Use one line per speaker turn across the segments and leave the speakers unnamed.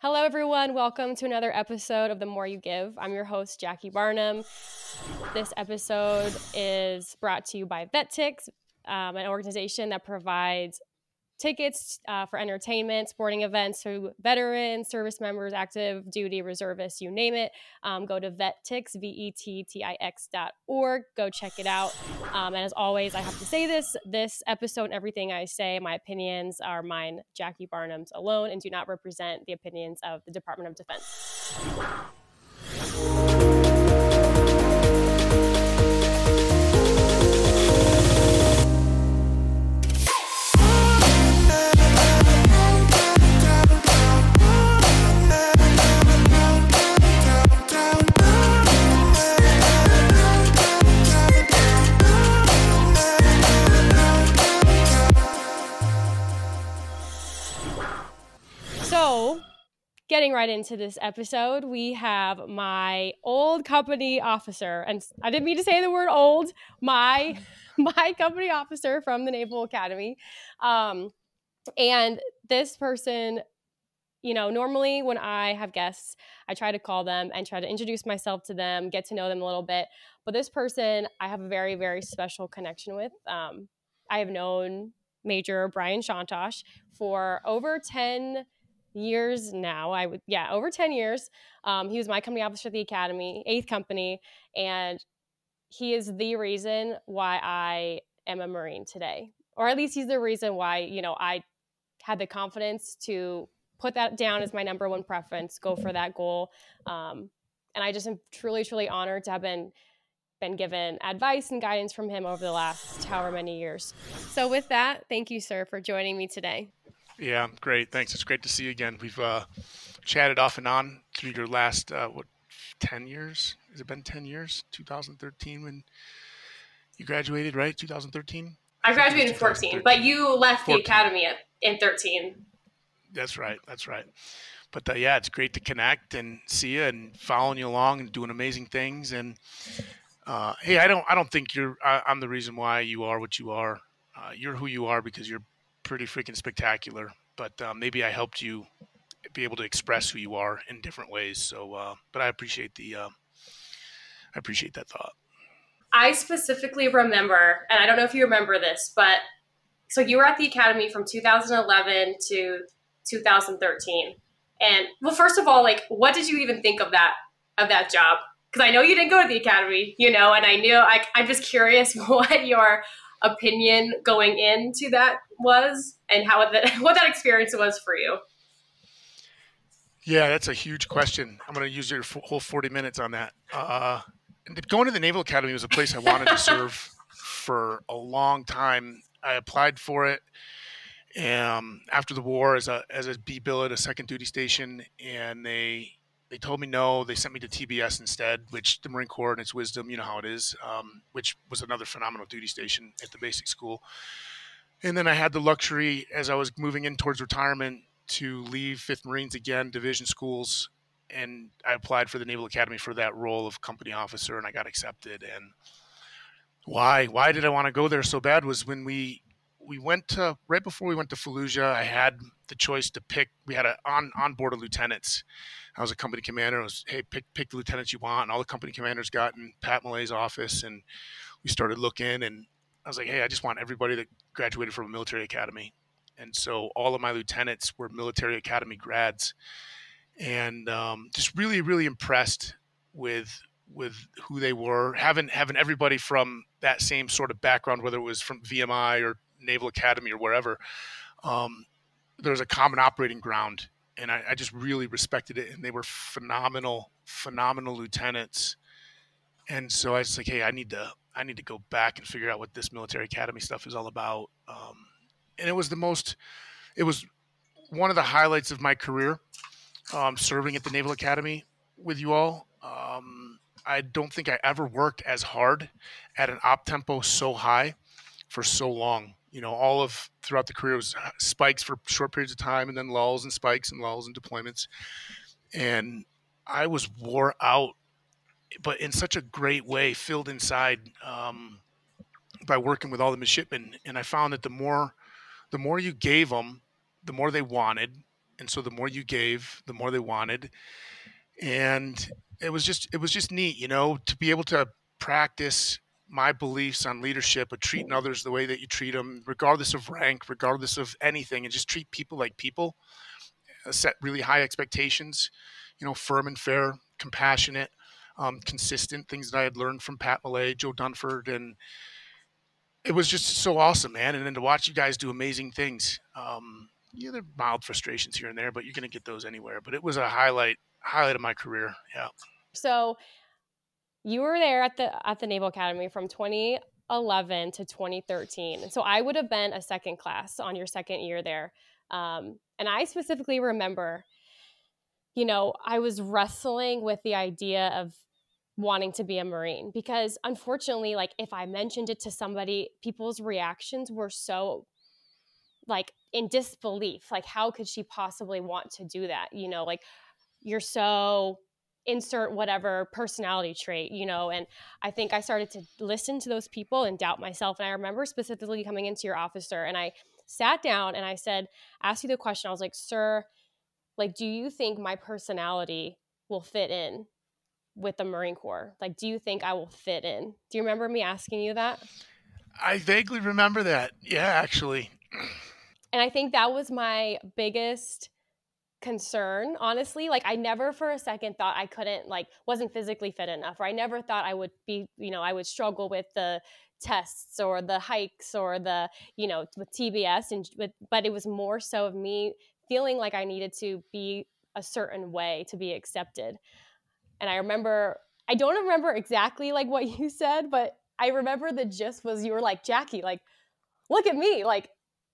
Hello, everyone. Welcome to another episode of The More You Give. I'm your host, Jackie Barnum. This episode is brought to you by VetTix, um, an organization that provides tickets uh, for entertainment, sporting events to veterans, service members, active duty reservists, you name it. Um, go to vettix, V-E-T-T-I-X dot org. Go check it out. Um, and as always, I have to say this, this episode and everything I say, my opinions are mine, Jackie Barnum's alone, and do not represent the opinions of the Department of Defense. Getting right into this episode, we have my old company officer, and I didn't mean to say the word old. My my company officer from the Naval Academy, um, and this person. You know, normally when I have guests, I try to call them and try to introduce myself to them, get to know them a little bit. But this person, I have a very, very special connection with. Um, I have known Major Brian Chontosh for over 10 years now. I would, yeah, over 10 years. Um, he was my company officer at the Academy, eighth company, and he is the reason why I am a Marine today. Or at least he's the reason why, you know, I had the confidence to put that down as my number one preference, go for that goal. Um, and I just am truly, truly honored to have been been given advice and guidance from him over the last however many years. So with that, thank you, sir, for joining me today.
Yeah, great. Thanks. It's great to see you again. We've uh, chatted off and on through your last uh, what ten years? Has it been ten years? 2013 when you graduated, right? 2013.
I graduated in 14, but you left 14. the academy at, in 13.
That's right. That's right. But uh, yeah, it's great to connect and see you and following you along and doing amazing things. And uh, hey, I don't, I don't think you're. I, am the reason why you are what you are. Uh, you're who you are because you're pretty freaking spectacular. But um, maybe I helped you be able to express who you are in different ways. So, uh, but I appreciate the, uh, I appreciate that thought.
I specifically remember, and I don't know if you remember this, but so you were at the academy from 2011 to 2013. And well, first of all, like, what did you even think of that of that job? Because I know you didn't go to the academy, you know, and I knew I, I'm just curious what your opinion going into that was and how that what that experience was for you.
Yeah, that's a huge question. I'm going to use your whole 40 minutes on that. Uh, going to the Naval Academy was a place I wanted to serve for a long time. I applied for it um, after the war as a as a B billet, a second duty station, and they they told me no. They sent me to TBS instead, which the Marine Corps and its wisdom, you know how it is, um, which was another phenomenal duty station at the basic school. And then I had the luxury, as I was moving in towards retirement, to leave Fifth Marines again, division schools, and I applied for the Naval Academy for that role of company officer, and I got accepted. And why? Why did I want to go there so bad? Was when we we went to right before we went to Fallujah, I had the choice to pick. We had a on on board of lieutenants. I was a company commander. I was hey pick pick the lieutenants you want, and all the company commanders got in Pat Malay's office, and we started looking. And I was like, hey, I just want everybody that graduated from a military academy, and so all of my lieutenants were military academy grads, and um, just really really impressed with with who they were having having everybody from that same sort of background whether it was from VMI or Naval Academy or wherever, um, there was a common operating ground, and I, I, just really respected it. And they were phenomenal, phenomenal lieutenants. And so I was like, hey, I need to, I need to go back and figure out what this military academy stuff is all about. Um, and it was the most, it was one of the highlights of my career, um, serving at the Naval Academy with you all. Um, I don't think I ever worked as hard at an op tempo so high for so long you know, all of throughout the career was uh, spikes for short periods of time and then lulls and spikes and lulls and deployments. And I was wore out, but in such a great way, filled inside um, by working with all the midshipmen. And I found that the more, the more you gave them, the more they wanted, and so the more you gave, the more they wanted, and it was just it was just neat, you know, to be able to practice my beliefs on leadership, but treating others the way that you treat them, regardless of rank, regardless of anything, and just treat people like people. Uh, set really high expectations, you know, firm and fair, compassionate, um, consistent. Things that I had learned from Pat Malay, Joe Dunford, and it was just so awesome, man. And then to watch you guys do amazing things. Um, yeah, there are mild frustrations here and there, but you're going to get those anywhere. But it was a highlight highlight of my career. Yeah.
So you were there at the at the Naval Academy from 2011 to 2013. So I would have been a second class on your second year there. Um, and I specifically remember, you know, I was wrestling with the idea of wanting to be a Marine because unfortunately, like if I mentioned it to somebody, people's reactions were so like in disbelief. Like, how could she possibly want to do that? You know, like you're so insert whatever personality trait, you know. And I think I started to listen to those people and doubt myself. And I remember specifically coming into your officer and I sat down and I said, asked you the question. I was like, sir, like, do you think my personality will fit in with the Marine Corps? Like, do you think I will fit in? Do you remember me asking you that?
I vaguely remember that. Yeah, actually.
And I think that was my biggest concern honestly like i never for a second thought i couldn't like wasn't physically fit enough or i never thought i would be you know i would struggle with the tests or the hikes or the you know with tbs and with, but it was more so of me feeling like i needed to be a certain way to be accepted. And i remember i don't remember exactly like what you said but i remember the gist was you were like jackie like look at me like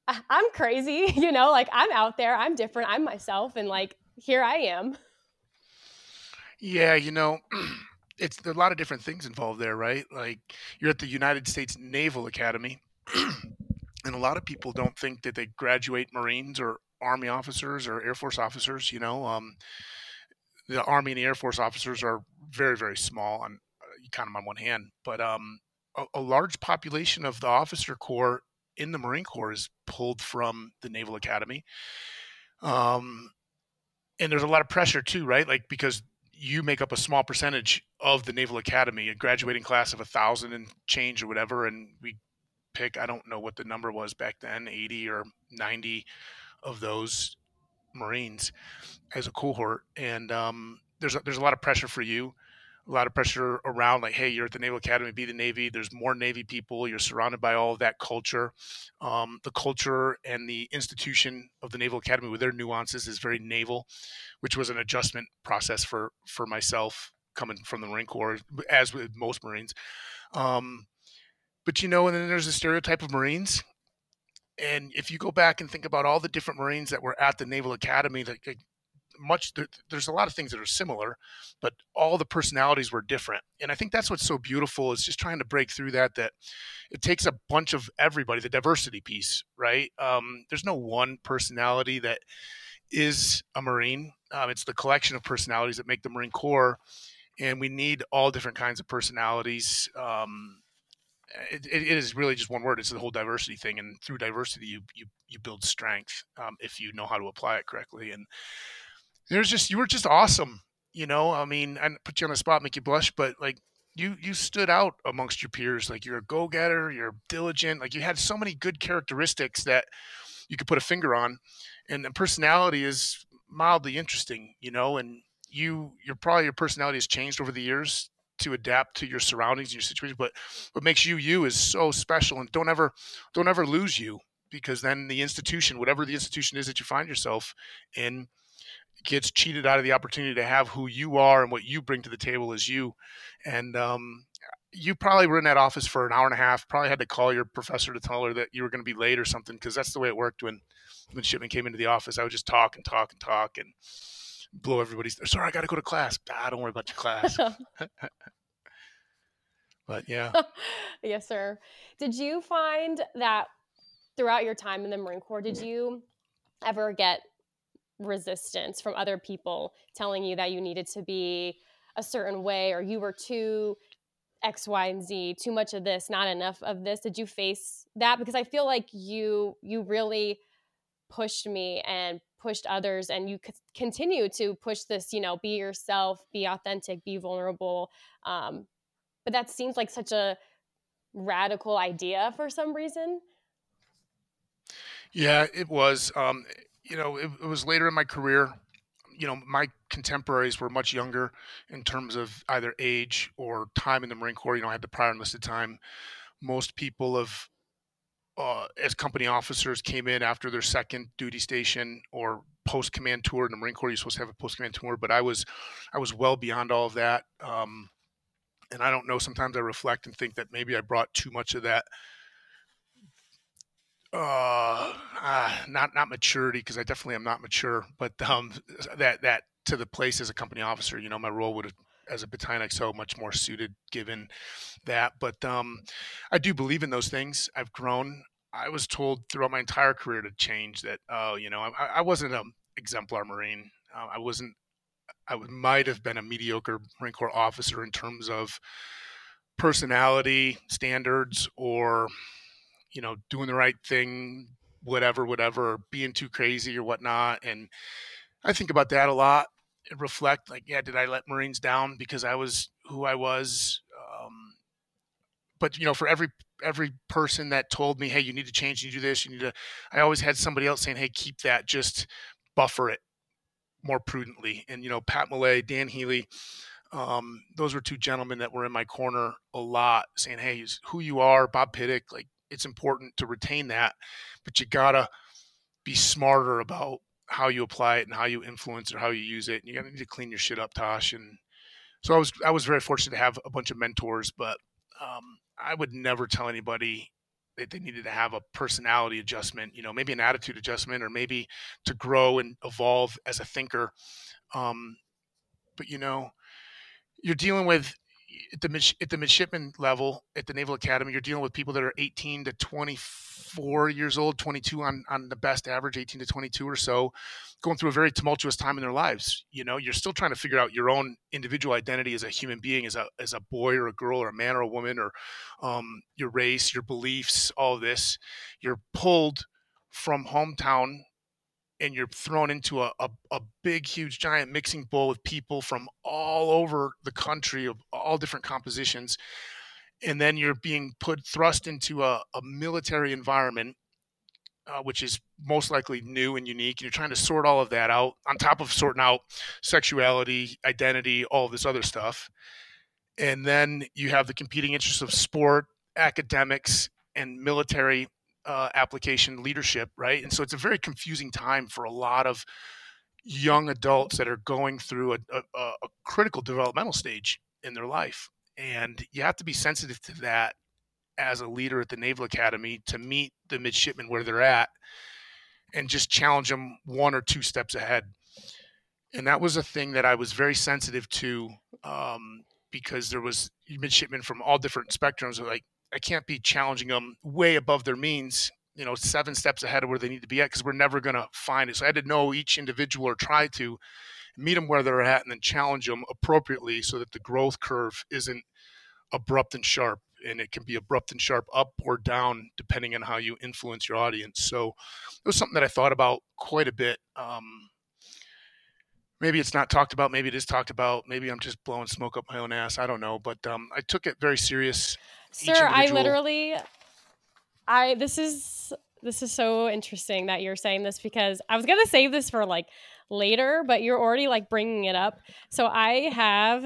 I'm crazy, you know, like I'm out there, I'm different, I'm myself, and like here I am.
Yeah, you know, it's a lot of different things involved there, right? Like you're at the United States Naval Academy, and a lot of people don't think that they graduate Marines or Army officers or Air Force officers. You know, um, the Army and the Air Force officers are very, very small on you count them on one hand, but um, a, a large population of the officer corps in the Marine Corps is pulled from the Naval Academy. Um, and there's a lot of pressure too, right? Like because you make up a small percentage of the Naval Academy, a graduating class of a thousand and change or whatever, and we pick I don't know what the number was back then, eighty or ninety of those Marines as a cohort, and um, there's a, there's a lot of pressure for you a lot of pressure around like hey you're at the naval academy be the navy. There's more navy people you're surrounded by all of that culture. Um, the culture and the institution of the naval academy with their nuances is very naval which was an adjustment process for for myself coming from the marine corps as with most marines. Um, but you know and then there's a stereotype of marines. And if you go back and think about all the different marines that were at the naval academy like, much there's a lot of things that are similar but all the personalities were different and i think that's what's so beautiful is just trying to break through that that it takes a bunch of everybody the diversity piece right um, there's no one personality that is a marine um, it's the collection of personalities that make the marine corps and we need all different kinds of personalities um, it, it is really just one word. It's the whole diversity thing, and through diversity, you you you build strength um, if you know how to apply it correctly. And there's just you were just awesome. You know, I mean, I put you on the spot, make you blush, but like you you stood out amongst your peers. Like you're a go getter, you're diligent. Like you had so many good characteristics that you could put a finger on, and the personality is mildly interesting. You know, and you your probably your personality has changed over the years to adapt to your surroundings and your situation. But what makes you you is so special, and don't ever don't ever lose you because then the institution, whatever the institution is that you find yourself in gets cheated out of the opportunity to have who you are and what you bring to the table as you. And um, you probably were in that office for an hour and a half. Probably had to call your professor to tell her that you were going to be late or something because that's the way it worked when when Shipman came into the office. I would just talk and talk and talk and blow everybody's. Sorry, I got to go to class. Ah, don't worry about your class. but yeah.
yes, sir. Did you find that throughout your time in the Marine Corps, did you ever get resistance from other people telling you that you needed to be a certain way or you were too X, Y, and Z, too much of this, not enough of this? Did you face that? Because I feel like you you really pushed me and pushed others and you continue to push this you know be yourself be authentic be vulnerable um, but that seems like such a radical idea for some reason
yeah it was um, you know it, it was later in my career you know my contemporaries were much younger in terms of either age or time in the marine corps you know i had the prior enlisted time most people of uh, as company officers came in after their second duty station or post command tour in the Marine Corps. You're supposed to have a post command tour, but I was I was well beyond all of that. Um, and I don't know. Sometimes I reflect and think that maybe I brought too much of that. Uh, uh not not maturity because I definitely am not mature, but um, that that to the place as a company officer. You know, my role would have as a battalion XO much more suited given that. But um, I do believe in those things. I've grown. I was told throughout my entire career to change that. Oh, uh, you know, I, I wasn't an exemplar Marine. Uh, I wasn't. I might have been a mediocre Marine Corps officer in terms of personality standards or you know doing the right thing whatever whatever being too crazy or whatnot and i think about that a lot and reflect like yeah did i let marines down because i was who i was? Um, but you know for every every person that told me hey you need to change you do this you need to i always had somebody else saying hey keep that just buffer it more prudently and you know pat Malay dan healy um, those were two gentlemen that were in my corner a lot saying hey who you are bob pittick like it's important to retain that but you gotta be smarter about how you apply it and how you influence or how you use it. And you got to need to clean your shit up, Tosh. And so I was I was very fortunate to have a bunch of mentors, but um, I would never tell anybody that they needed to have a personality adjustment. You know, maybe an attitude adjustment, or maybe to grow and evolve as a thinker. Um, but you know, you're dealing with at the at the midshipman level at the Naval Academy, you're dealing with people that are 18 to 24 years old, 22 on on the best average, 18 to 22 or so, going through a very tumultuous time in their lives. You know, you're still trying to figure out your own individual identity as a human being, as a as a boy or a girl or a man or a woman, or um, your race, your beliefs, all this. You're pulled from hometown and you're thrown into a, a, a, big, huge, giant mixing bowl with people from all over the country of all different compositions. And then you're being put thrust into a, a military environment, uh, which is most likely new and unique. And you're trying to sort all of that out on top of sorting out sexuality, identity, all this other stuff. And then you have the competing interests of sport, academics, and military uh, application leadership, right? And so it's a very confusing time for a lot of young adults that are going through a, a, a critical developmental stage in their life. And you have to be sensitive to that as a leader at the Naval Academy to meet the midshipmen where they're at and just challenge them one or two steps ahead. And that was a thing that I was very sensitive to um, because there was midshipmen from all different spectrums. Like I can't be challenging them way above their means, you know, seven steps ahead of where they need to be at because we're never going to find it. So I had to know each individual or try to meet them where they're at and then challenge them appropriately so that the growth curve isn't abrupt and sharp. And it can be abrupt and sharp up or down depending on how you influence your audience. So it was something that I thought about quite a bit. Um, maybe it's not talked about maybe it is talked about maybe i'm just blowing smoke up my own ass i don't know but um, i took it very serious
Sir, I literally I this is this is so interesting that you're saying this because I was going to save this for like later, but you're already like bringing it up. So I have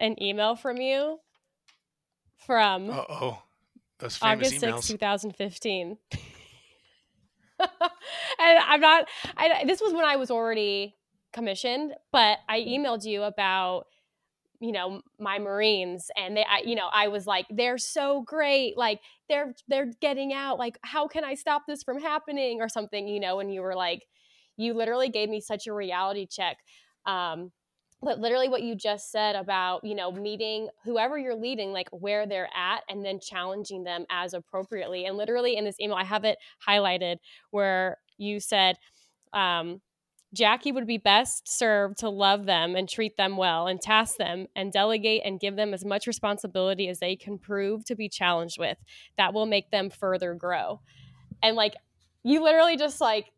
an email from you from uh
oh
August 6, 2015. and I'm not I this was when I was already commissioned, but I emailed you about you know my marines and they I, you know i was like they're so great like they're they're getting out like how can i stop this from happening? or something you know and you were like you literally gave me such a reality check um but literally what you just said about you know meeting whoever you're leading like where they're at and then challenging them as appropriately and literally in this email i have it highlighted where you said um Jackie would be best served to love them and treat them well and task them and delegate and give them as much responsibility as they can prove to be challenged with. That will make them further grow. And like, you literally just like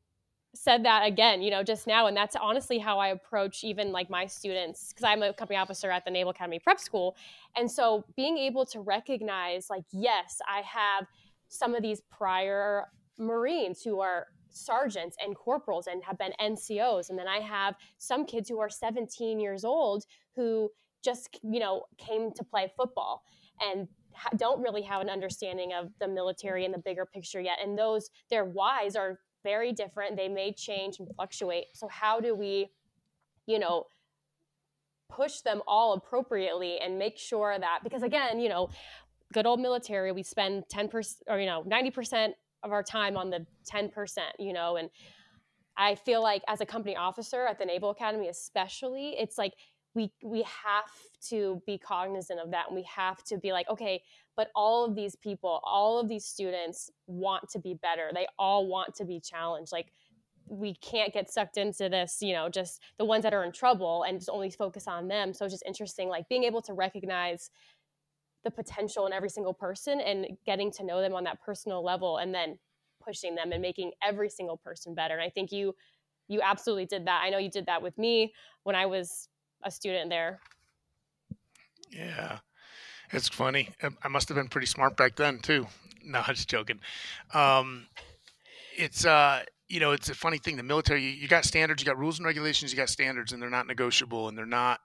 said that again, you know, just now. And that's honestly how I approach even like my students, because I'm a company officer at the Naval Academy Prep School. And so being able to recognize, like, yes, I have some of these prior Marines who are sergeants and corporals and have been NCOs. And then I have some kids who are 17 years old who just, you know, came to play football and don't really have an understanding of the military and the bigger picture yet. And those, their whys are very different. They may change and fluctuate. So, how do we, you know, push them all appropriately and make sure that, because again, you know, good old military, we spend 10% or, you know, 90% of our time on the 10%, you know, and I feel like as a company officer at the Naval Academy, especially, it's like we we have to be cognizant of that and we have to be like okay but all of these people all of these students want to be better. They all want to be challenged. Like we can't get sucked into this you know just the ones that are in trouble and just only focus on them. So it's just interesting like being able to recognize the potential in every single person and getting to know them on that personal level and then pushing them and making every single person better and i think you you absolutely did that i know you did that with me when i was a student there.
Yeah, it's funny. I must have been pretty smart back then too. No, I'm just joking. Um, it's uh, you know, it's a funny thing. The military, you, you got standards, you got rules and regulations, you got standards, and they're not negotiable, and they're not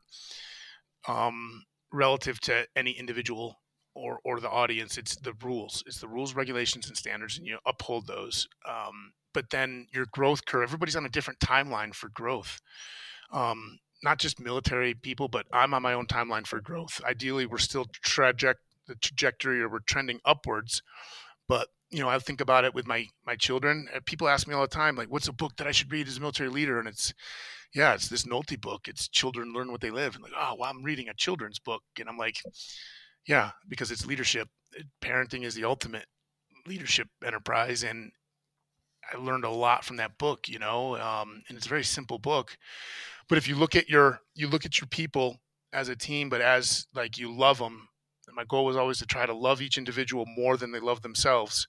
um, relative to any individual or or the audience. It's the rules. It's the rules, regulations, and standards, and you uphold those. Um, but then your growth curve. Everybody's on a different timeline for growth. Um, not just military people, but I'm on my own timeline for growth. Ideally, we're still traje- the trajectory or we're trending upwards. But you know, I think about it with my my children. People ask me all the time, like, "What's a book that I should read as a military leader?" And it's, yeah, it's this Nolte book. It's Children Learn What They Live. And like, oh, well, I'm reading a children's book, and I'm like, yeah, because it's leadership. Parenting is the ultimate leadership enterprise, and I learned a lot from that book. You know, um, and it's a very simple book but if you look at your you look at your people as a team, but as like you love them. my goal was always to try to love each individual more than they love themselves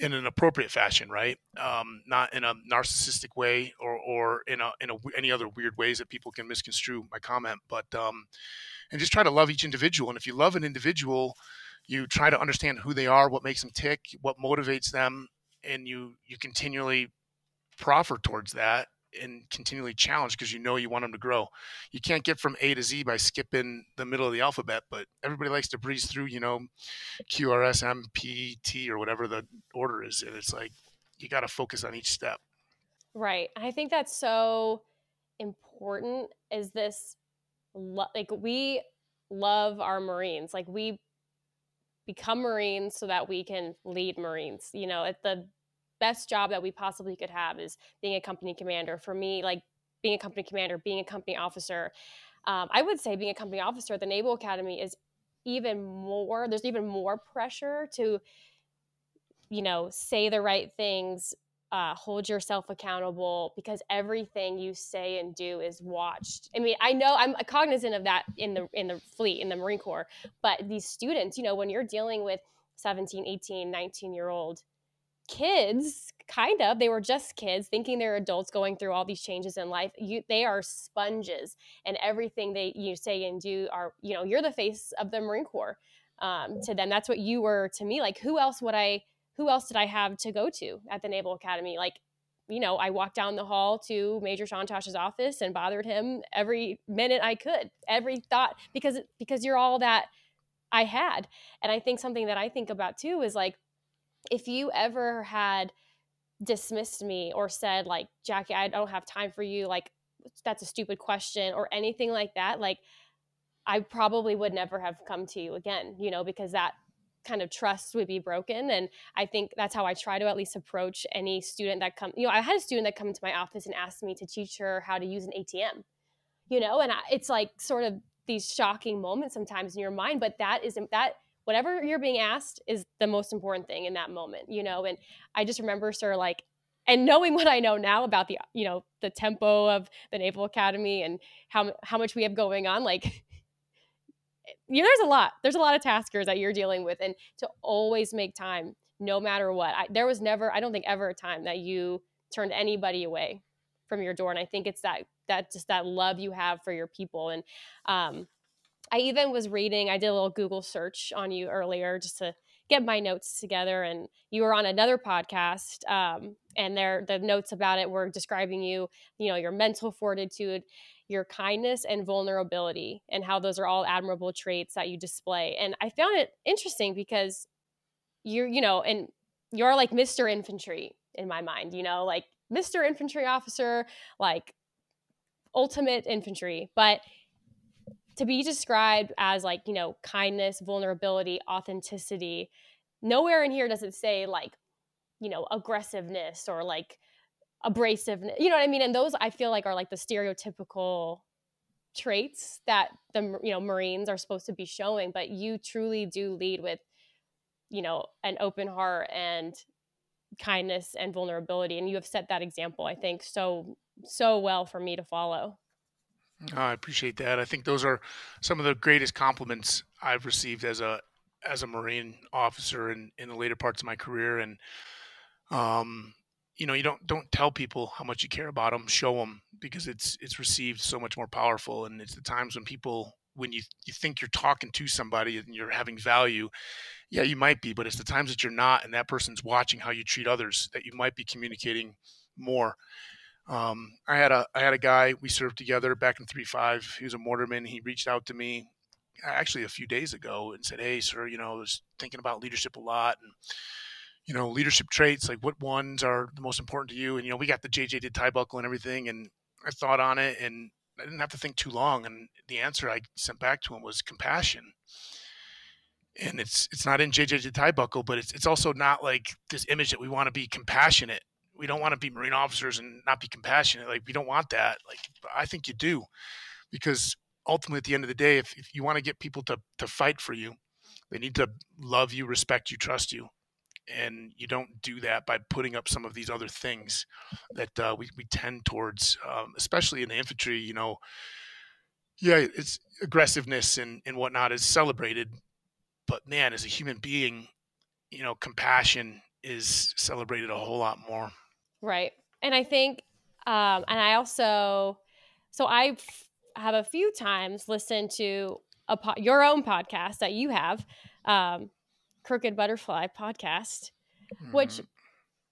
in an appropriate fashion, right? Um, not in a narcissistic way or, or in a, in a, any other weird ways that people can misconstrue my comment, but, um, and just try to love each individual. And if you love an individual, you try to understand who they are, what makes them tick, what motivates them, and you, you continually proffer towards that and continually challenge because you know you want them to grow. You can't get from A to Z by skipping the middle of the alphabet, but everybody likes to breeze through, you know, Q R S M P T or whatever the order is. And it's like you got to focus on each step.
Right. I think that's so important is this like we love our Marines. Like we become Marines so that we can lead Marines. You know, at the best job that we possibly could have is being a company commander. For me, like being a company commander, being a company officer, um, I would say being a company officer at the Naval Academy is even more. There's even more pressure to, you know, say the right things, uh, hold yourself accountable because everything you say and do is watched. I mean, I know I'm cognizant of that in the in the fleet in the Marine Corps, but these students, you know, when you're dealing with 17, 18, 19 year old kids kind of they were just kids thinking they're adults going through all these changes in life you they are sponges and everything they you say and do are you know you're the face of the marine corps um, to them that's what you were to me like who else would i who else did i have to go to at the naval academy? Like you know i walked down the hall to major Chontosh's office and bothered him every minute i could every thought because because you're all that i had and i think something that i think about too is like if you ever had dismissed me or said like jackie i don't have time for you like that's a stupid question or anything like that like i probably would never have come to you again you know because that kind of trust would be broken and i think that's how i try to at least approach any student that come you know i had a student that come into my office and asked me to teach her how to use an atm you know and I, it's like sort of these shocking moments sometimes in your mind but that isn't that whatever you're being asked is the most important thing in that moment, you know? And I just remember sort of like, and knowing what I know now about the, you know, the tempo of the Naval Academy and how, how much we have going on, like, you know, there's a lot, there's a lot of taskers that you're dealing with and to always make time no matter what. I, there was never, I don't think ever a time that you turned anybody away from your door and i think it's that that just that love you have for your people and um, i even was reading i did a little google search on you earlier just to get my notes together and you were on another podcast um, and there the notes about it were describing you you know your mental fortitude your kindness and vulnerability and how those are all admirable traits that you display and i found it interesting because you're you know and you're like mr infantry in my mind you know like mr infantry officer like ultimate infantry but to be described as like you know kindness vulnerability authenticity nowhere in here does it say like you know aggressiveness or like abrasiveness you know what i mean? And those i feel like are like the stereotypical traits that the you know marines are supposed to be showing but you truly do lead with you know an open heart and kindness and vulnerability and you have set that example i think so so well for me to follow
I appreciate that. I think those are some of the greatest compliments I've received as a as a Marine officer in, in the later parts of my career. And um, you know, you don't don't tell people how much you care about them. Show them because it's it's received so much more powerful. And it's the times when people when you you think you're talking to somebody and you're having value, yeah, you might be, but it's the times that you're not, and that person's watching how you treat others that you might be communicating more. Um, I had a I had a guy we served together back in three five. He was a mortarman. He reached out to me actually a few days ago and said, "Hey, sir, you know, I was thinking about leadership a lot and." You know, leadership traits, like what ones are the most important to you? And, you know, we got the JJDIDTIEBUCKLE and everything. And I thought on it and I didn't have to think too long. And the answer I sent back to him was compassion and it's it's not in JJDIDTIEBUCKLE, but it's it's also not like this image that we want to be compassionate we don't want to be marine officers and not be compassionate like we don't want that like i think you do because ultimately at the end of the day if, if you want to get people to to fight for you they need to love you respect you trust you and you don't do that by putting up some of these other things that uh, we, we tend towards um, especially in the infantry you know yeah it's aggressiveness and, and whatnot is celebrated but man as a human being you know compassion is celebrated a whole lot more
Right. And I think, um, and I also, so I have a few times listened to a po- your own podcast that you have, um, Crooked Butterfly podcast, mm-hmm. which,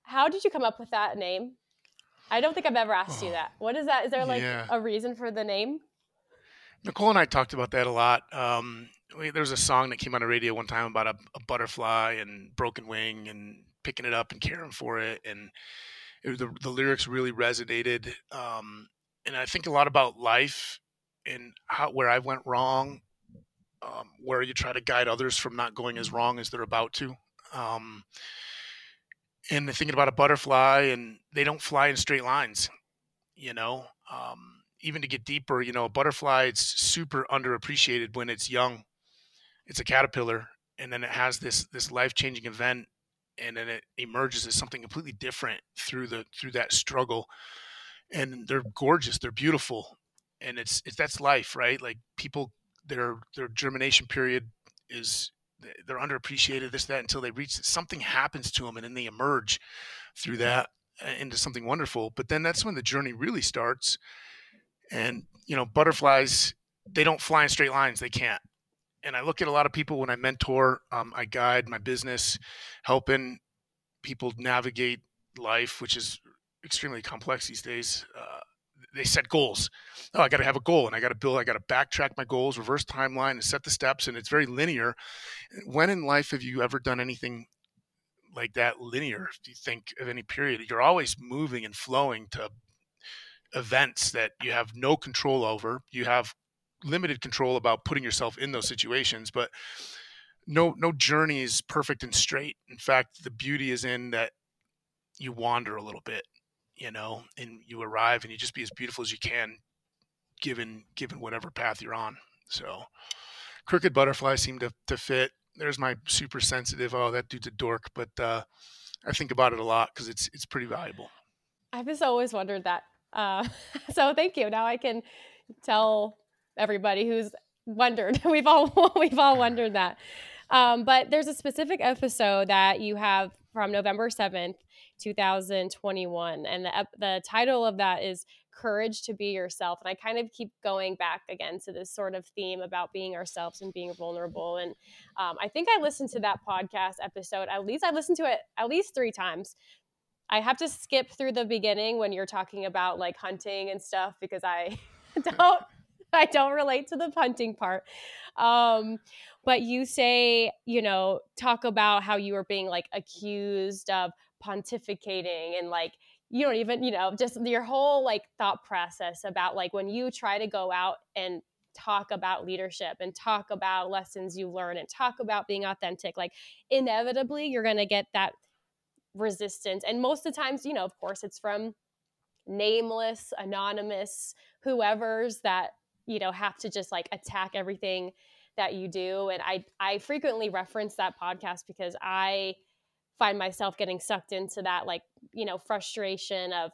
how did you come up with that name? I don't think I've ever asked oh, you that. What is that? Is there like yeah. a reason for the name?
Nicole and I talked about that a lot. Um, we, there was a song that came on the radio one time about a, a butterfly and broken wing and picking it up and caring for it. And it, the, the lyrics really resonated. Um, and I think a lot about life and how where I went wrong, um, where you try to guide others from not going as wrong as they're about to. Um, and thinking about a butterfly, and they don't fly in straight lines, you know. Um, even to get deeper, you know, a butterfly it's super underappreciated when it's young. It's a caterpillar, and then it has this this life changing event and then it emerges as something completely different through the through that struggle. And they're gorgeous they're beautiful and it's it's that's life right? Like people their their germination period is they're underappreciated this that until they reach something happens to them and then they emerge through that uh, into something wonderful. But then that's when the journey really starts and you know butterflies they don't fly in straight lines they can't and I look at a lot of people when I mentor, um, I guide my business, helping people navigate life, which is extremely complex these days. Uh, they set goals. Oh, I got to have a goal, and I got to build. I got to backtrack my goals, reverse timeline, and set the steps. And it's very linear. When in life have you ever done anything like that linear? Do you think of any period? You're always moving and flowing to events that you have no control over. You have limited control about putting yourself in those situations but no no journey is perfect and straight. In fact the beauty is in that you wander a little bit you know and you arrive and you just be as beautiful as you can given given whatever path you're on. So crooked butterfly seemed to, to fit. There's my super sensitive oh that dude's a dork but uh, i think about it a lot because it's it's pretty valuable.
I've just always wondered that uh, so thank you. Now i can tell everybody who's wondered. we've all we've all wondered that. Um, but there's a specific episode that you have from November 7th 2021. And the, the title of that is Courage to Be Yourself. And I kind of keep going back again to this sort of theme about being ourselves and being vulnerable. And um, I think I listened to that podcast episode, at least I listened to it at least three times. I have to skip through the beginning when you're talking about like hunting and stuff because I don't I don't relate to the punting part. Um, but you say, you know, talk about how you were being like accused of pontificating and like you don't even, you know, just your whole like thought process about like when you try to go out and talk about leadership and talk about lessons you learn and talk about being authentic, like inevitably you're going to get that resistance. And most of the times, you know, of course, it's from nameless, anonymous, whoever's that, you know, have to just like attack everything that you do. And I I frequently reference that podcast because I find myself getting sucked into that like, you know, frustration of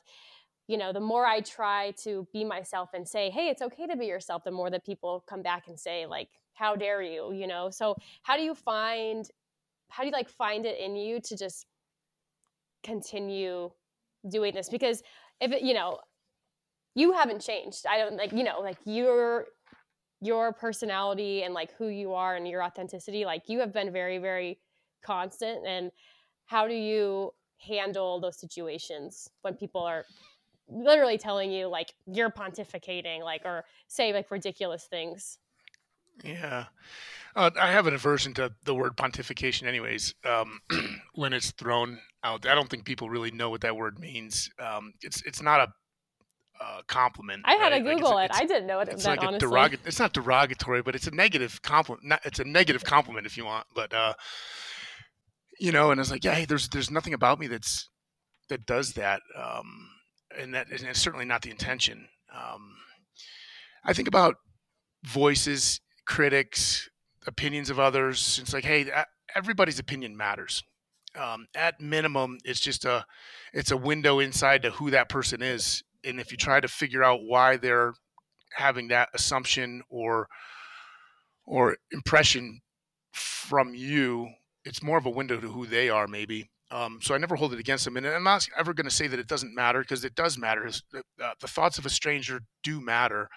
you know, the more I try to be myself and say, "Hey, it's okay to be yourself," the more that people come back and say like, "How dare you?" you know. So, how do you find how do you like find it in you to just continue doing this because if it, you know you haven't changed i don't like you know like your your personality and like who you are and your authenticity like you have been very very constant and how do you handle those situations when people are literally telling you like you're pontificating like or say like ridiculous things
yeah uh, I have an aversion to the word pontification, anyways. Um, when it's thrown out, I don't think people really know what that word means. Um, it's it's not a uh, compliment.
I had right? to Google like it. I didn't know what it
it's
meant.
Like honestly. derog- it's not derogatory, but it's a negative compliment. Not, it's a negative compliment if you want. But uh, you know, and it's like, yeah, hey, there's there's nothing about me that's that does that, um, and that and it's certainly not the intention. Um, I think about voices, critics, opinions of others. It's like, hey, everybody's opinion matters. Um, at minimum, it's just a it's a window inside to who that person is, and if you try to figure out why they're having that assumption or or impression from you, it's more of a window to who they are, maybe. Um, so I never hold it against them, and I'm not ever going to say that it doesn't matter because it does matter. Uh, the thoughts of a stranger do matter,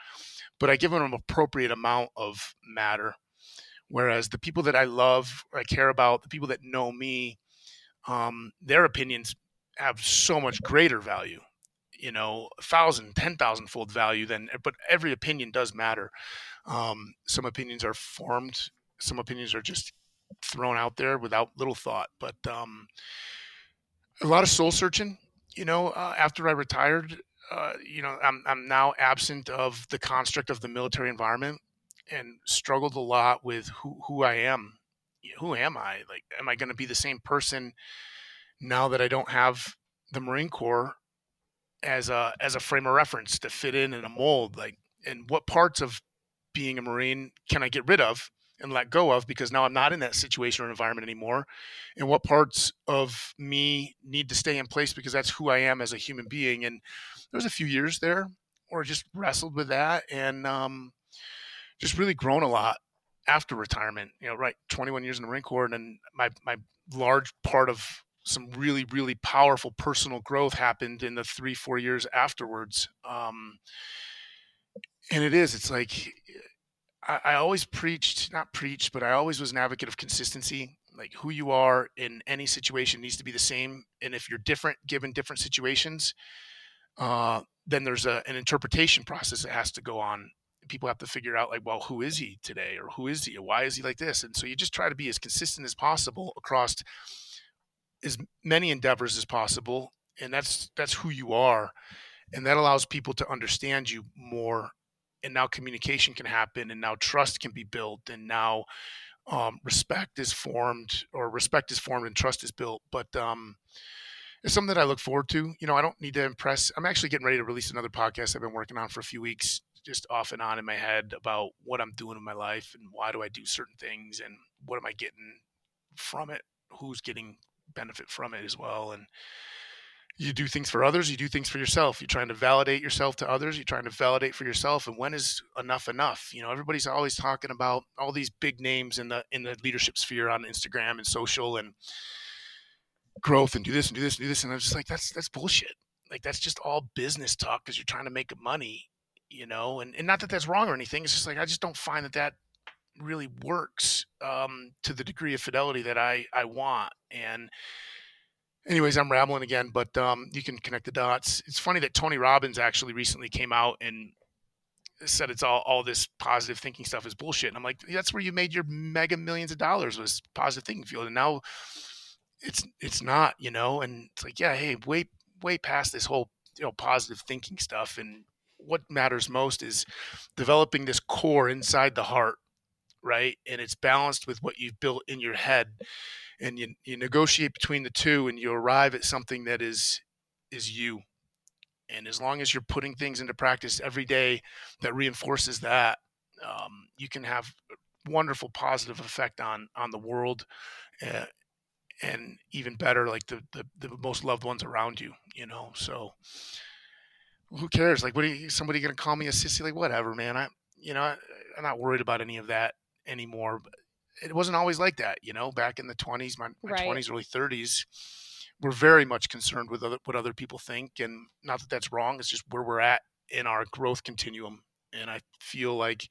but I give them an appropriate amount of matter. Whereas the people that I love, I care about, the people that know me, um, their opinions have so much greater value, you know, thousand, ten thousand fold value Then, but every opinion does matter. Um, some opinions are formed, some opinions are just thrown out there without little thought. But um, a lot of soul searching, you know, uh, after I retired, uh, you know, I'm, I'm now absent of the construct of the military environment and struggled a lot with who who I am. Who am I? Like, am I going to be the same person now that I don't have the Marine Corps as a as a frame of reference to fit in in a mold? Like, and what parts of being a Marine can I get rid of and let go of because now I'm not in that situation or environment anymore? And what parts of me need to stay in place because that's who I am as a human being? And there was a few years there I just wrestled with that and um, just really grown a lot after retirement. You know, right, 21 years in the Marine Corps, and then my my large part of some really really powerful personal growth happened in the three four years afterwards. Um, and it is, it's like I, I always preached, not preached, but I always was an advocate of consistency. Like who you are in any situation needs to be the same, and if you're different given different situations, uh, then there's a, an interpretation process that has to go on people have to figure out like well who is he today or who is he why is he like this and so you just try to be as consistent as possible across as many endeavors as possible and that's that's who you are. And that allows people to understand you more and now communication can happen and now trust can be built and now um, respect is formed or respect is formed and trust is built. But um, it's something that i look forward to. You know i don't need to impress. I'm actually getting ready to release another podcast i've been working on for a few weeks just off and on in my head about what I'm doing in my life and why do I do certain things and what am I getting from it, who's getting benefit from it as well. And you do things for others, you do things for yourself. You're trying to validate yourself to others, you're trying to validate for yourself. And when is enough enough? You know, everybody's always talking about all these big names in the in the leadership sphere on Instagram and social and growth and do this and do this and do this. And I'm just like, that's that's bullshit. Like that's just all business talk because you're trying to make money, you know. And and not that that's wrong or anything. It's just like I just don't find that that really works um, to the degree of fidelity that I I want. And anyways, I'm rambling again, but um, you can connect the dots. It's funny that Tony Robbins actually recently came out and said it's all all this positive thinking stuff is bullshit. And I'm like, that's where you made your mega millions of dollars was positive thinking field, and now it's it's not, you know. And it's like, yeah, hey, way way past this whole you know positive thinking stuff, and what matters most is developing this core inside the heart, right? And it's balanced with what you've built in your head, and you you negotiate between the two, and you arrive at something that is is you and as long as you're putting things into practice every day that reinforces that, um, you can have wonderful positive effect on on the world, uh, and even better, like the, the the most loved ones around you. You know, so who cares? Like, what are you, somebody gonna call me a sissy? Like, whatever, man. I you know I, I'm not worried about any of that anymore. It wasn't always like that, you know. Back in the 20s, my, my right. 20s, early 30s we're very much concerned with other, what other people think, and not that that's wrong. It's just where we're at in our growth continuum, and I feel like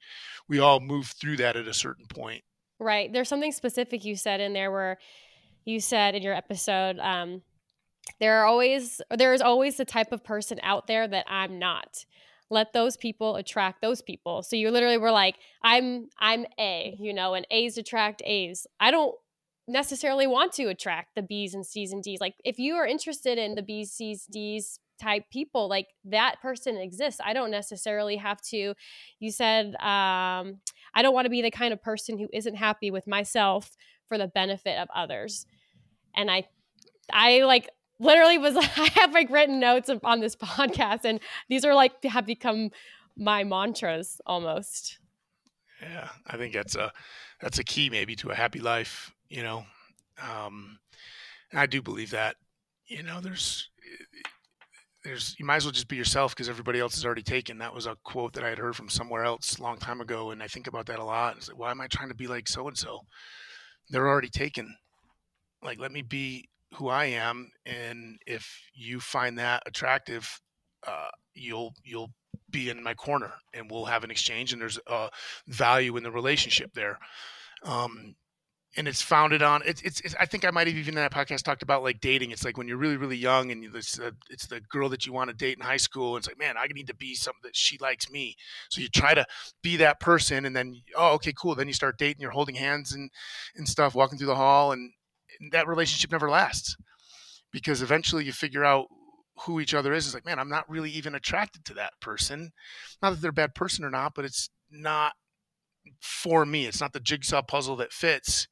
we all move through that at a certain point.
Right. There's something specific you said in there where you said in your episode, um, there are always there is always the type of person out there that I'm not. Let those people attract those people. So you literally were like, I'm I'm A, you know, and A's attract A's. I don't necessarily want to attract the B's and C's and D's. Like if you are interested in the B's, C's, D's type people, like that person exists. I don't necessarily have to. You said um, I don't want to be the kind of person who isn't happy with myself for the benefit of others. And I, I like literally was I have like written notes on this podcast, and these are like have become my mantras almost.
Yeah, I think that's a that's a key maybe to a happy life you know? Um, i do believe that you know there's there's you might as well just be yourself because everybody else is already taken. That was a quote that i had heard from somewhere else a long time ago and i think about that a lot. It's like why am i trying to be like so and so they're already taken. Like let me be who i am and if you find that attractive uh, you'll you'll be in my corner and we'll have an exchange and there's a value in the relationship there um, and it's founded on it's, it's, it's I think I might have even in that podcast talked about like dating. It's like when you're really really young and it's, it's the girl that you want to date in high school. And it's like man, I need to be something that she likes me. So you try to be that person, and then oh okay cool. Then you start dating. You're holding hands and and stuff, walking through the hall, and that relationship never lasts because eventually you figure out who each other is. It's like man, I'm not really even attracted to that person. Not that they're a bad person or not, but it's not for me. It's not the jigsaw puzzle that fits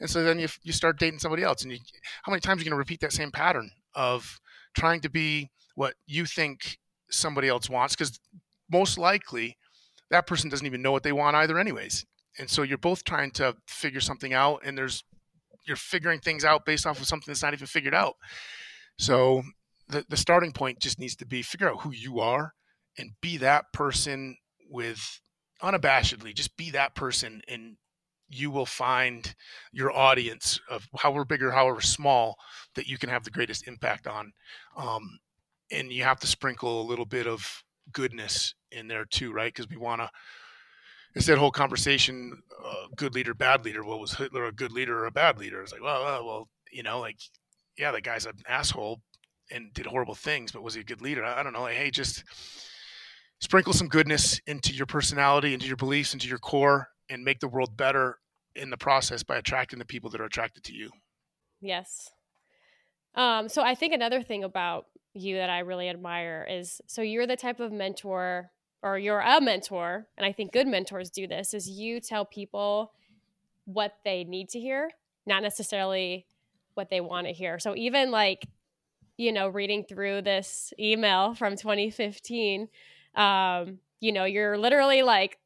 and so then you, you start dating somebody else and you, how many times are you going to repeat that same pattern of trying to be what you think somebody else wants because most likely that person doesn't even know what they want either anyways and so you're both trying to figure something out and there's you're figuring things out based off of something that's not even figured out so the, the starting point just needs to be figure out who you are and be that person with unabashedly just be that person and you will find your audience of however big or however small that you can have the greatest impact on. Um, and you have to sprinkle a little bit of goodness in there too, right? Because we want to. It's that whole conversation: uh, good leader, bad leader. Well, was Hitler a good leader or a bad leader? It's like, well, well, well, you know, like, yeah, the guy's an asshole and did horrible things, but was he a good leader? I, I don't know. Like, hey, just sprinkle some goodness into your personality, into your beliefs, into your core, and make the world better in the process by attracting the people that are attracted to you.
Yes. Um, so I think another thing about you that I really admire is so you're the type of mentor or you're a mentor, and I think good mentors do this, is you tell people what they need to hear, not necessarily what they want to hear. So even like, you know, reading through this email from 2015, um, you know, you're literally like,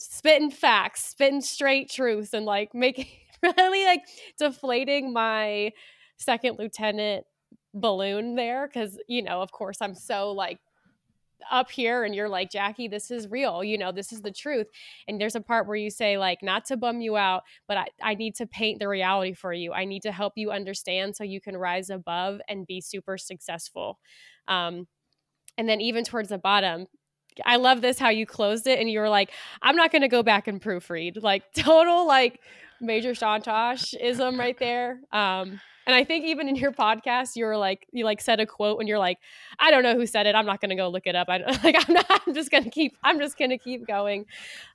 spitting facts, spitting straight truth, and like making really like deflating my second lieutenant balloon there because you know of course i'm so like up here and you're like jackie this is real you know this is the truth. And there's a part where you say like not to bum you out but i, I need to paint the reality for you. I need to help you understand so you can rise above and be super successful. Um, and then even towards the bottom I love this how you closed it and you were like, I'm not going to go back and proofread. Like total like major Chontosh ism right there. Um, and I think even in your podcast, you were like, you like said a quote and you're like, I don't know who said it. I'm not going to go look it up. I like, I'm not, I'm just going to keep, I'm just going to keep going.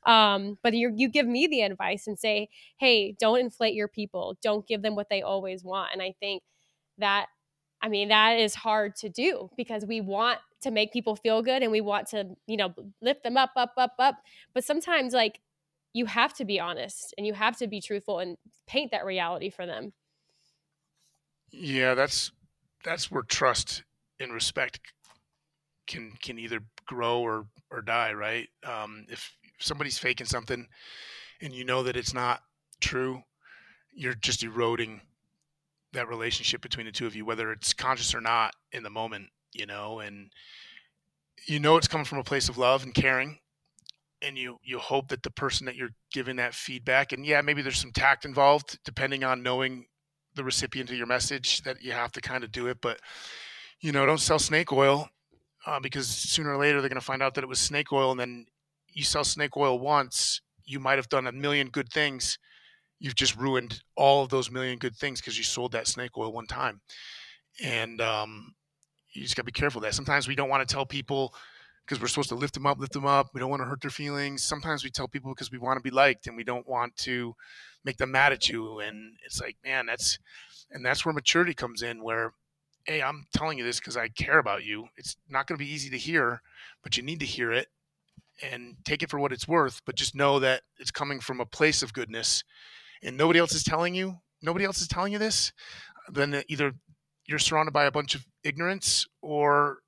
Um, but you, you give me the advice and say, Hey, don't inflate your people. Don't give them what they always want. And I think that, I mean, that is hard to do because we want to make people feel good and we want to, you know, lift them up, up, up, up. But sometimes like you have to be honest and you have to be truthful and paint that reality for them.
Yeah, that's that's where trust and respect can can either grow or or die, right? Um, if somebody's faking something and you know that it's not true, you're just eroding that relationship between the two of you, whether it's conscious or not in the moment, you know, and you know it's coming from a place of love and caring. And you you hope that the person that you're giving that feedback, and yeah, maybe there's some tact involved, depending on knowing the recipient of your message that you have to kind of do it. But you know, don't sell snake oil uh, because sooner or later they're going to find out that it was snake oil, and then you sell snake oil once, you might have done a million good things. You've just ruined all of those million good things because you sold that snake oil one time, and um, you just got to be careful that. Sometimes we don't want to tell people because we're supposed to lift them up, lift them up. We don't want to hurt their feelings. Sometimes we tell people because we want to be liked and we don't want to make them mad at you. And it's like, man, that's and that's where maturity comes in. Where, hey, I'm telling you this because I care about you. It's not going to be easy to hear, but you need to hear it and take it for what it's worth. But just know that it's coming from a place of goodness, and nobody else is telling you. Nobody else is telling you this. Then either you're surrounded by a bunch of ignorance or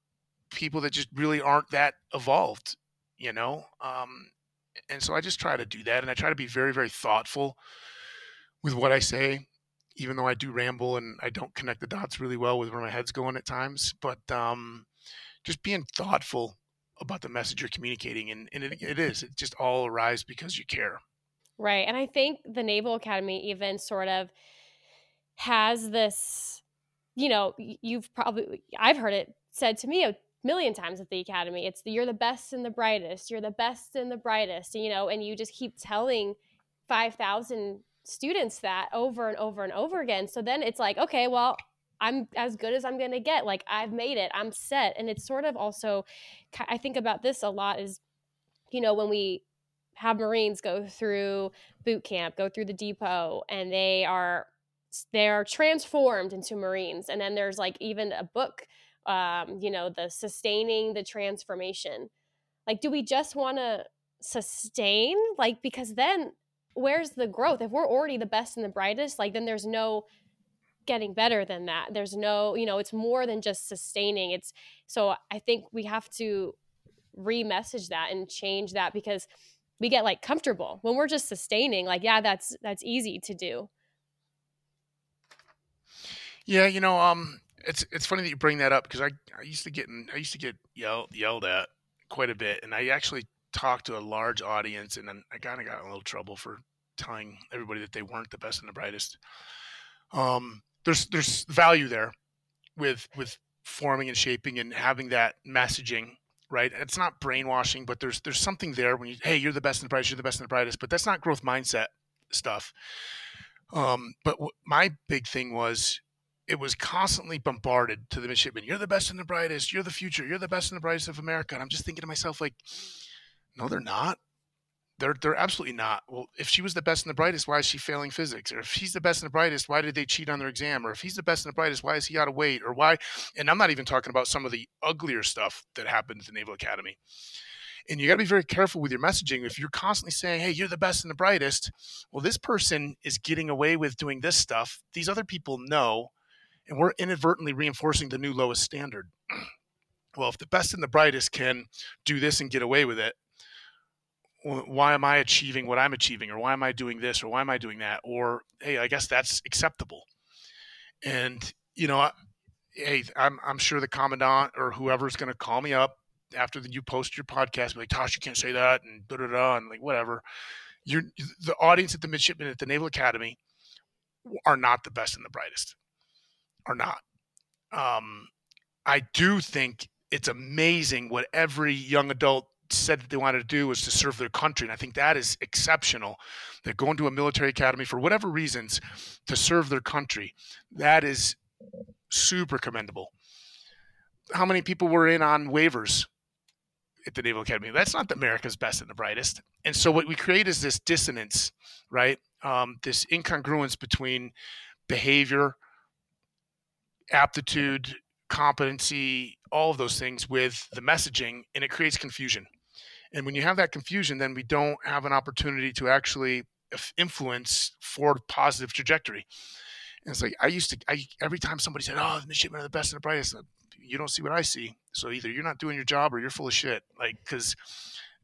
people that just really aren't that evolved, you know? Um, and so I just try to do that. And I try to be very, very thoughtful with what I say, even though I do ramble and I don't connect the dots really well with where my head's going at times. But um, just being thoughtful about the message you're communicating. And, and it, it is, it just all arrives because you care.
Right. And I think the Naval Academy even sort of has this, you know, you've probably, I've heard it said to me a million times at the academy it's the, you're the best and the brightest you're the best and the brightest you know and you just keep telling 5000 students that over and over and over again so then it's like okay well i'm as good as i'm going to get like i've made it i'm set and it's sort of also i think about this a lot is you know when we have marines go through boot camp go through the depot and they are they're transformed into marines and then there's like even a book um, you know, the sustaining the transformation. Like, do we just want to sustain? Like, because then where's the growth? If we're already the best and the brightest, like, then there's no getting better than that. There's no, you know, it's more than just sustaining. It's so I think we have to re-message that and change that because we get like comfortable. When we're just sustaining like yeah that's that's easy to do.
Yeah you know um it's it's funny that you bring that up because I, I used to get in, I used to get yelled yelled at quite a bit, and I actually talked to a large audience, and I kind of got in a little trouble for telling everybody that they weren't the best and the brightest. Um, there's there's value there with with forming and shaping and having that messaging right it's not brainwashing but there's there's something there when you hey you're the best and the brightest you're the best and the brightest but that's not growth mindset stuff um, but w- my big thing was it was constantly bombarded to the midshipmen. You're the best and the brightest. You're the future. You're the best and the brightest of America. And I'm just thinking to myself, like, no, they're not. They're they're absolutely not. Well, if she was the best and the brightest, why is she failing physics? Or if he's the best and the brightest, why did they cheat on their exam? Or if he's the best and the brightest, why is he out of weight? Or why? And I'm not even talking about some of the uglier stuff that happened at the Naval Academy. And you got to be very careful with your messaging. If you're constantly saying, "Hey, you're the best and the brightest," well, this person is getting away with doing this stuff. These other people know and we're inadvertently reinforcing the new lowest standard. well, if the best and the brightest can do this and get away with it, why am I achieving what I'm achieving, or why am I doing this, or why am I doing that, or hey, I guess that's acceptable. And you know, hey, I'm I'm sure the commandant or whoever's going to call me up after the, you post your podcast, be like, Tosh, you can't say that, and da da da, and like whatever. You're the audience at the midshipman at the Naval Academy are not the best and the brightest, are not. Um, I do think it's amazing what every young adult said that they wanted to do was to serve their country. And I think that is exceptional. They're going to a military academy for whatever reasons to serve their country, that is super commendable. How many people were in on waivers at the Naval Academy? That's not America's best and the brightest. And so what we create is this dissonance, right? Um, this incongruence between behavior, aptitude, competency, all of those things with the messaging, and it creates confusion. And when you have that confusion, then we don't have an opportunity to actually influence for positive trajectory. And it's like I used to, I every time somebody said, "Oh, the midshipmen are the best and the brightest," you don't see what I see. So either you're not doing your job or you're full of shit. Like because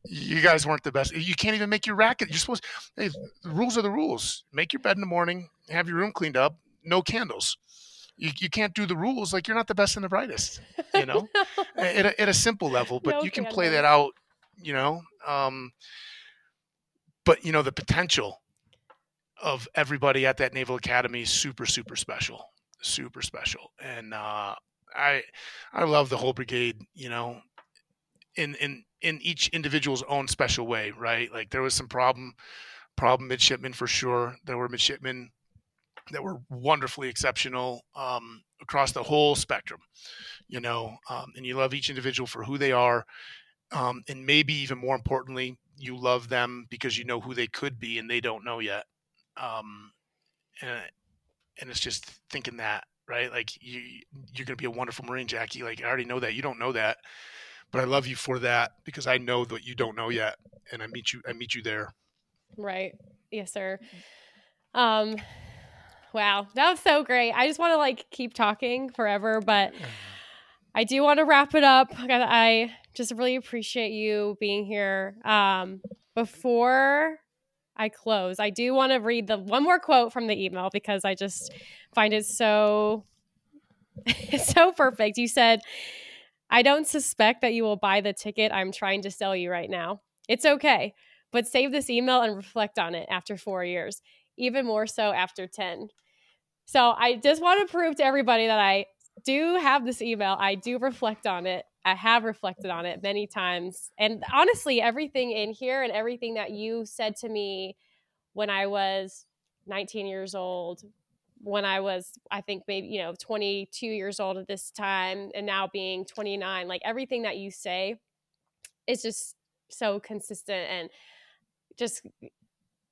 you guys weren't the best. You can't even make your racket. You're supposed. Hey, the rules are the rules. Make your bed in the morning. Have your room cleaned up. No candles you, you can't do the rules like you're not the best and the brightest you know no. at, a, at a simple level but no you can play that out you know um, but you know the potential of everybody at that naval academy is super super special super special. And uh, i i love the whole brigade you know in in in each individual's own special way right? Like there was some problem problem midshipmen for sure. There were midshipmen that were wonderfully exceptional um, across the whole spectrum, you know, um, and you love each individual for who they are. Um, and maybe even more importantly, you love them because you know who they could be and they don't know yet. Um, and, and it's just thinking that, right? Like you, you're going to be a wonderful Marine, Jackie. Like I already know that you don't know that, but I love you for that because I know that you don't know yet. And I meet you, I meet you there.
Right. Yes, sir. Um, Wow, that was so great. I just want to like keep talking forever, but I do want to wrap it up. I just really appreciate you being here. Um, before I close, I do want to read the one more quote from the email because I just find it so so perfect. You said, "I don't suspect that you will buy the ticket I'm trying to sell you right now. It's okay." But save this email and reflect on it after four years even more so after 10. So I just want to prove to everybody that I do have this email. I do reflect on it. I have reflected on it many times. And honestly, everything in here and everything that you said to me when I was 19 years old, when I was, I think maybe, you know, 22 years old at this time, and now being 29, like everything that you say is just so consistent and just,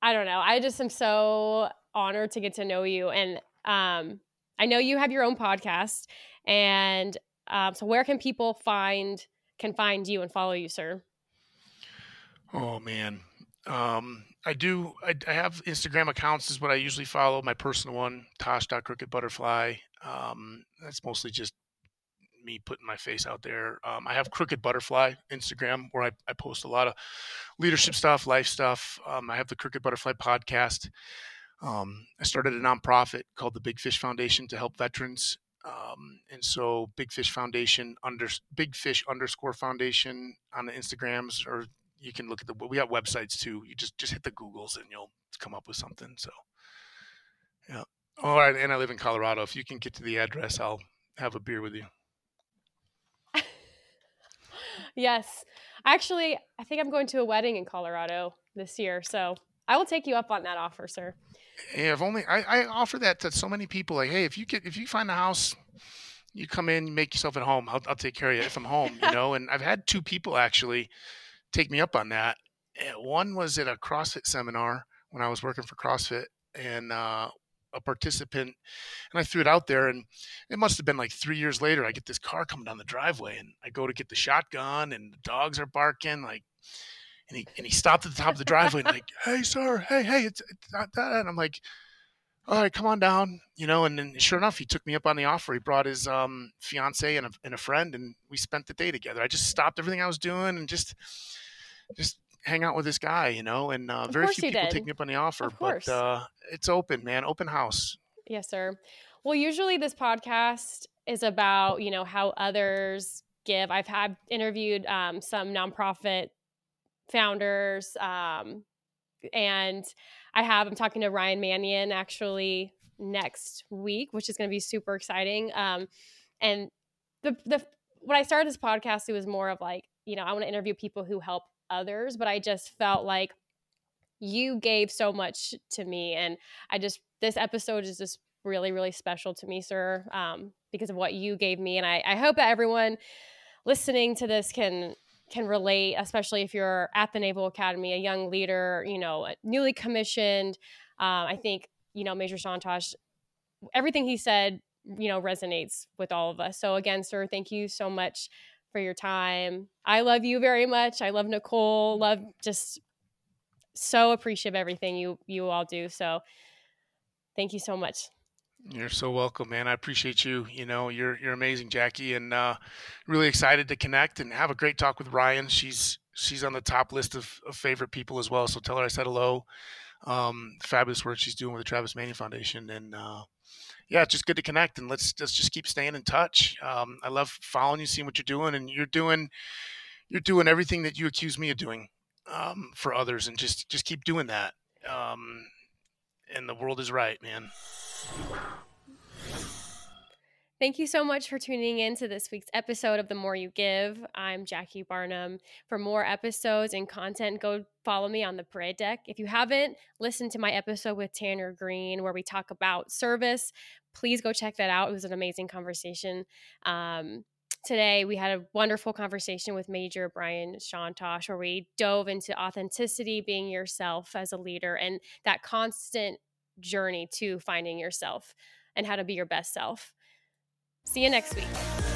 I don't know. I just am so honored to get to know you. And um, I know you have your own podcast, and um, so where can people find can find you and follow you, sir?
Oh man, um, I do. I, I, have Instagram accounts is what I usually follow. My personal one, Tosh.crookedbutterfly. Um, that's mostly just me putting my face out there. Um, I have Crooked Butterfly Instagram where I, I, post a lot of leadership stuff, life stuff. Um, I have the Crooked Butterfly podcast. Um, I started a nonprofit called the Big Fish Foundation to help veterans. Um, and so Big Fish Foundation under Big Fish underscore Foundation on the Instagrams, or you can look at the we got websites too. You just just hit the Googles and you'll come up with something. So yeah. All right, and I live in Colorado. If you can get to the address, I'll have a beer with you.
yes. Actually, I think I'm going to a wedding in Colorado this year, so I will take you up on that offer, sir.
Yeah, if only I, I offer that to so many people. Like, hey, if you get if you find a house, you come in, you make yourself at home. I'll, I'll take care of you if I'm home. You know, and I've had two people actually take me up on that. One was at a CrossFit seminar when I was working for CrossFit, and uh, a participant, and I threw it out there, and it must have been like three years later. I get this car coming down the driveway, and I go to get the shotgun, and the dogs are barking like and he and he stopped at the top of the driveway and like, hey sir, hey hey, it's, it's not that. And I'm like, all right, come on down, you know. And then sure enough, he took me up on the offer. He brought his um, fiance and a, and a friend, and we spent the day together. I just stopped everything I was doing and just just hang out with this guy, you know. And uh, very few people did. take me up on the offer, but uh, it's open, man, open house.
Yes, sir. Well, usually this podcast is about you know how others give. I've had interviewed um, some nonprofit founders, um, and I have. I'm talking to Ryan Manion actually next week, which is going to be super exciting. Um, and the the when I started this podcast, it was more of like you know I want to interview people who help others, but I just felt like you gave so much to me, and I just this episode is just really really special to me, sir, um, because of what you gave me, and I, I hope that everyone listening to this can can relate, especially if you're at the Naval Academy, a young leader, you know, newly commissioned. Um, I think you know Major Chontosh, everything he said, you know, resonates with all of us. So again, sir, thank you so much for your time. I love you very much. I love Nicole. Love just so appreciative of everything you you all do. So thank you so much.
You're so welcome, man. I appreciate you. You know, you're you're amazing, Jackie, and uh, really excited to connect and have a great talk with Ryan. She's she's on the top list of, of favorite people as well. So tell her I said hello. Um, fabulous work she's doing with the Travis Manion Foundation, and uh, yeah, it's just good to connect. And let's let's just keep staying in touch. Um, I love following you, seeing what you're doing, and you're doing you're doing everything that you accuse me of doing um, for others, and just just keep doing that. Um, and the world is right, man.
Thank you so much for tuning in to this week's episode of The More You Give. I'm Jackie Barnum. For more episodes and content, go follow me on the parade deck. If you haven't listened to my episode with Tanner Green, where we talk about service, please go check that out. It was an amazing conversation. Um, today we had a wonderful conversation with Major Brian Chontosh, where we dove into authenticity, being yourself as a leader, and that constant journey to finding yourself and how to be your best self. See you next week.